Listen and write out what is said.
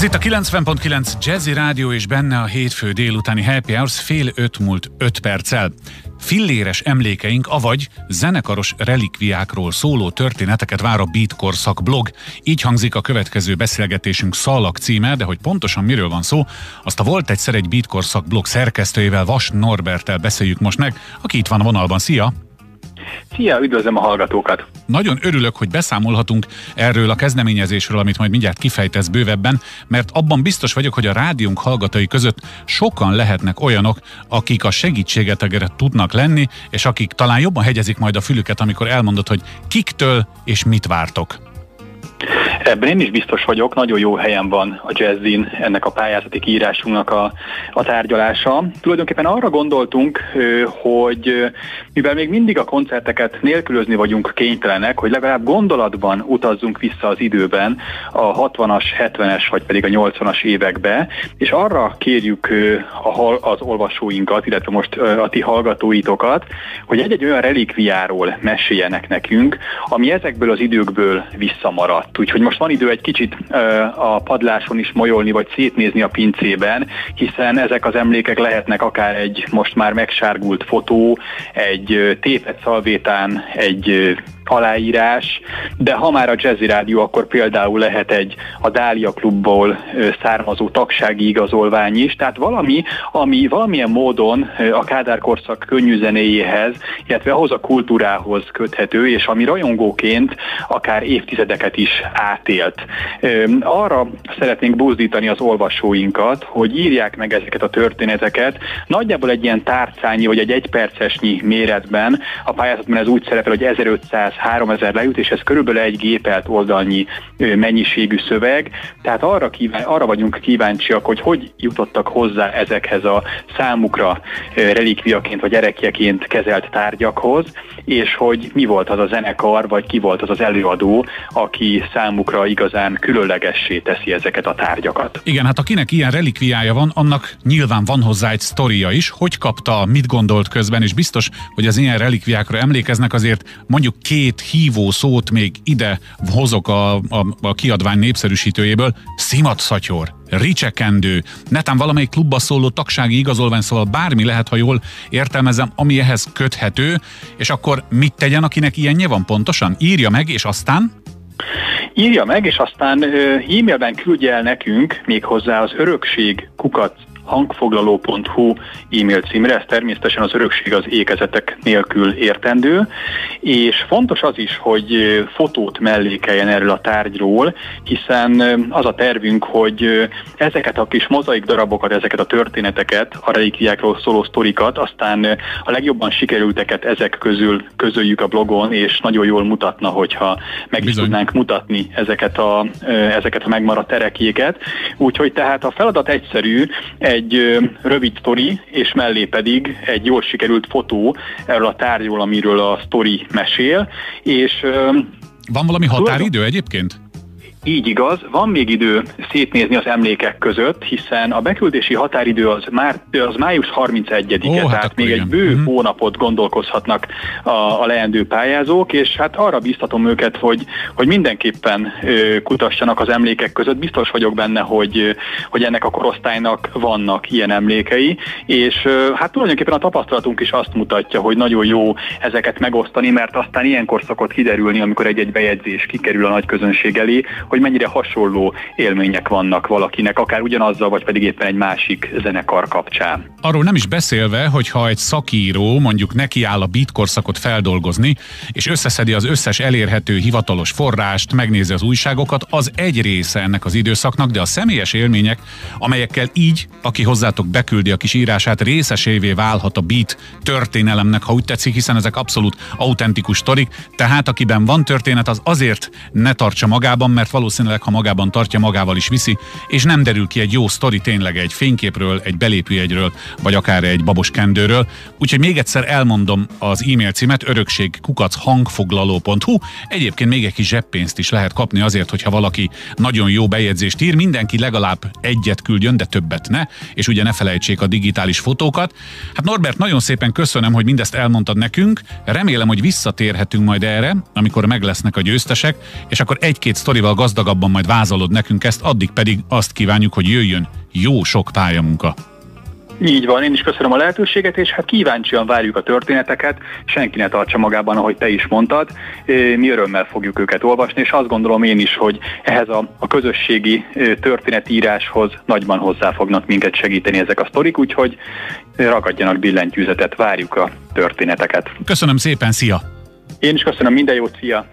Ez itt a 90.9 Jazzy Rádió és benne a hétfő délutáni Happy Hours fél öt múlt öt perccel. Filléres emlékeink, avagy zenekaros relikviákról szóló történeteket vár a Beat Korszak blog. Így hangzik a következő beszélgetésünk Szalak címe, de hogy pontosan miről van szó, azt a Volt egyszer egy Beat Korszak blog szerkesztőjével Vas Norbertel beszéljük most meg, aki itt van a vonalban. Szia! Szia, üdvözlöm a hallgatókat! Nagyon örülök, hogy beszámolhatunk erről a kezdeményezésről, amit majd mindjárt kifejtesz bővebben, mert abban biztos vagyok, hogy a rádiónk hallgatói között sokan lehetnek olyanok, akik a segítségetegre tudnak lenni, és akik talán jobban hegyezik majd a fülüket, amikor elmondod, hogy kiktől és mit vártok. Ebben én is biztos vagyok, nagyon jó helyen van a jazzin ennek a pályázati kiírásunknak a, a tárgyalása. Tulajdonképpen arra gondoltunk, hogy mivel még mindig a koncerteket nélkülözni vagyunk kénytelenek, hogy legalább gondolatban utazzunk vissza az időben a 60-as, 70-es vagy pedig a 80-as évekbe, és arra kérjük az olvasóinkat, illetve most a ti hallgatóitokat, hogy egy-egy olyan relikviáról meséljenek nekünk, ami ezekből az időkből visszamaradt. Úgyhogy most van idő egy kicsit a padláson is molyolni, vagy szétnézni a pincében, hiszen ezek az emlékek lehetnek akár egy most már megsárgult fotó, egy tépet szalvétán, egy aláírás, de ha már a Jazzy Rádió, akkor például lehet egy a Dália klubból származó tagsági igazolvány is, tehát valami, ami valamilyen módon a Kádár korszak könnyű zenéjéhez, illetve ahhoz a kultúrához köthető, és ami rajongóként akár évtizedeket is átélt. Arra szeretnénk buzdítani az olvasóinkat, hogy írják meg ezeket a történeteket, nagyjából egy ilyen tárcányi vagy egy egypercesnyi méretben, a pályázatban ez úgy szerepel, hogy 1500 3000 lejut, és ez körülbelül egy gépelt oldalnyi mennyiségű szöveg, tehát arra, kíván, arra vagyunk kíváncsiak, hogy hogy jutottak hozzá ezekhez a számukra relikviaként vagy erekjeként kezelt tárgyakhoz, és hogy mi volt az a zenekar, vagy ki volt az az előadó, aki számukra igazán különlegessé teszi ezeket a tárgyakat. Igen, hát akinek ilyen relikviája van, annak nyilván van hozzá egy sztoria is, hogy kapta, mit gondolt közben, és biztos, hogy az ilyen relikviákra emlékeznek, azért mondjuk két két hívó szót még ide hozok a, a, a kiadvány népszerűsítőjéből. Szimatszatyor, ricsekendő, netán valamelyik klubba szóló tagsági igazolvány, szóval bármi lehet, ha jól értelmezem, ami ehhez köthető, és akkor mit tegyen, akinek ilyenje van pontosan? Írja meg, és aztán? Írja meg, és aztán e-mailben küldje el nekünk még hozzá az örökség kukat hangfoglaló.hu e-mail címre, ez természetesen az örökség az ékezetek nélkül értendő, és fontos az is, hogy fotót mellékeljen erről a tárgyról, hiszen az a tervünk, hogy ezeket a kis mozaik darabokat, ezeket a történeteket, a relikviákról szóló sztorikat, aztán a legjobban sikerülteket ezek közül közöljük a blogon, és nagyon jól mutatna, hogyha meg is tudnánk mutatni ezeket a, ezeket a megmaradt terekjéket. Úgyhogy tehát a feladat egyszerű, egy egy rövid sztori, és mellé pedig egy jól sikerült fotó erről a tárgyról, amiről a sztori mesél, és van valami határidő egyébként? Így igaz, van még idő szétnézni az emlékek között, hiszen a beküldési határidő az, már, az május 31-e, oh, tehát hát még igen. egy bő uh-huh. hónapot gondolkozhatnak a, a leendő pályázók, és hát arra biztatom őket, hogy, hogy mindenképpen ö, kutassanak az emlékek között. Biztos vagyok benne, hogy, hogy ennek a korosztálynak vannak ilyen emlékei, és ö, hát tulajdonképpen a tapasztalatunk is azt mutatja, hogy nagyon jó ezeket megosztani, mert aztán ilyenkor szokott kiderülni, amikor egy-egy bejegyzés kikerül a nagy közönség elé, hogy mennyire hasonló élmények vannak valakinek, akár ugyanazzal, vagy pedig éppen egy másik zenekar kapcsán. Arról nem is beszélve, hogy ha egy szakíró mondjuk nekiáll a beatkorszakot feldolgozni, és összeszedi az összes elérhető hivatalos forrást, megnézi az újságokat, az egy része ennek az időszaknak, de a személyes élmények, amelyekkel így, aki hozzátok beküldi a kis írását, részesévé válhat a beat történelemnek, ha úgy tetszik, hiszen ezek abszolút autentikus sztorik, tehát akiben van történet, az azért ne tartsa magában, mert valószínűleg, ha magában tartja, magával is viszi, és nem derül ki egy jó sztori tényleg egy fényképről, egy belépőjegyről, vagy akár egy babos kendőről. Úgyhogy még egyszer elmondom az e-mail címet, örökség hangfoglaló.hu. Egyébként még egy kis zseppénzt is lehet kapni azért, hogyha valaki nagyon jó bejegyzést ír, mindenki legalább egyet küldjön, de többet ne, és ugye ne felejtsék a digitális fotókat. Hát Norbert, nagyon szépen köszönöm, hogy mindezt elmondtad nekünk. Remélem, hogy visszatérhetünk majd erre, amikor meg lesznek a győztesek, és akkor egy-két sztorival gazdag gazdagabban majd vázolod nekünk ezt, addig pedig azt kívánjuk, hogy jöjjön jó sok pályamunka. Így van, én is köszönöm a lehetőséget, és hát kíváncsian várjuk a történeteket, senki ne tartsa magában, ahogy te is mondtad, mi örömmel fogjuk őket olvasni, és azt gondolom én is, hogy ehhez a, a közösségi történetíráshoz nagyban hozzá fognak minket segíteni ezek a sztorik, úgyhogy ragadjanak billentyűzetet, várjuk a történeteket. Köszönöm szépen, szia! Én is köszönöm, minden jót, szia!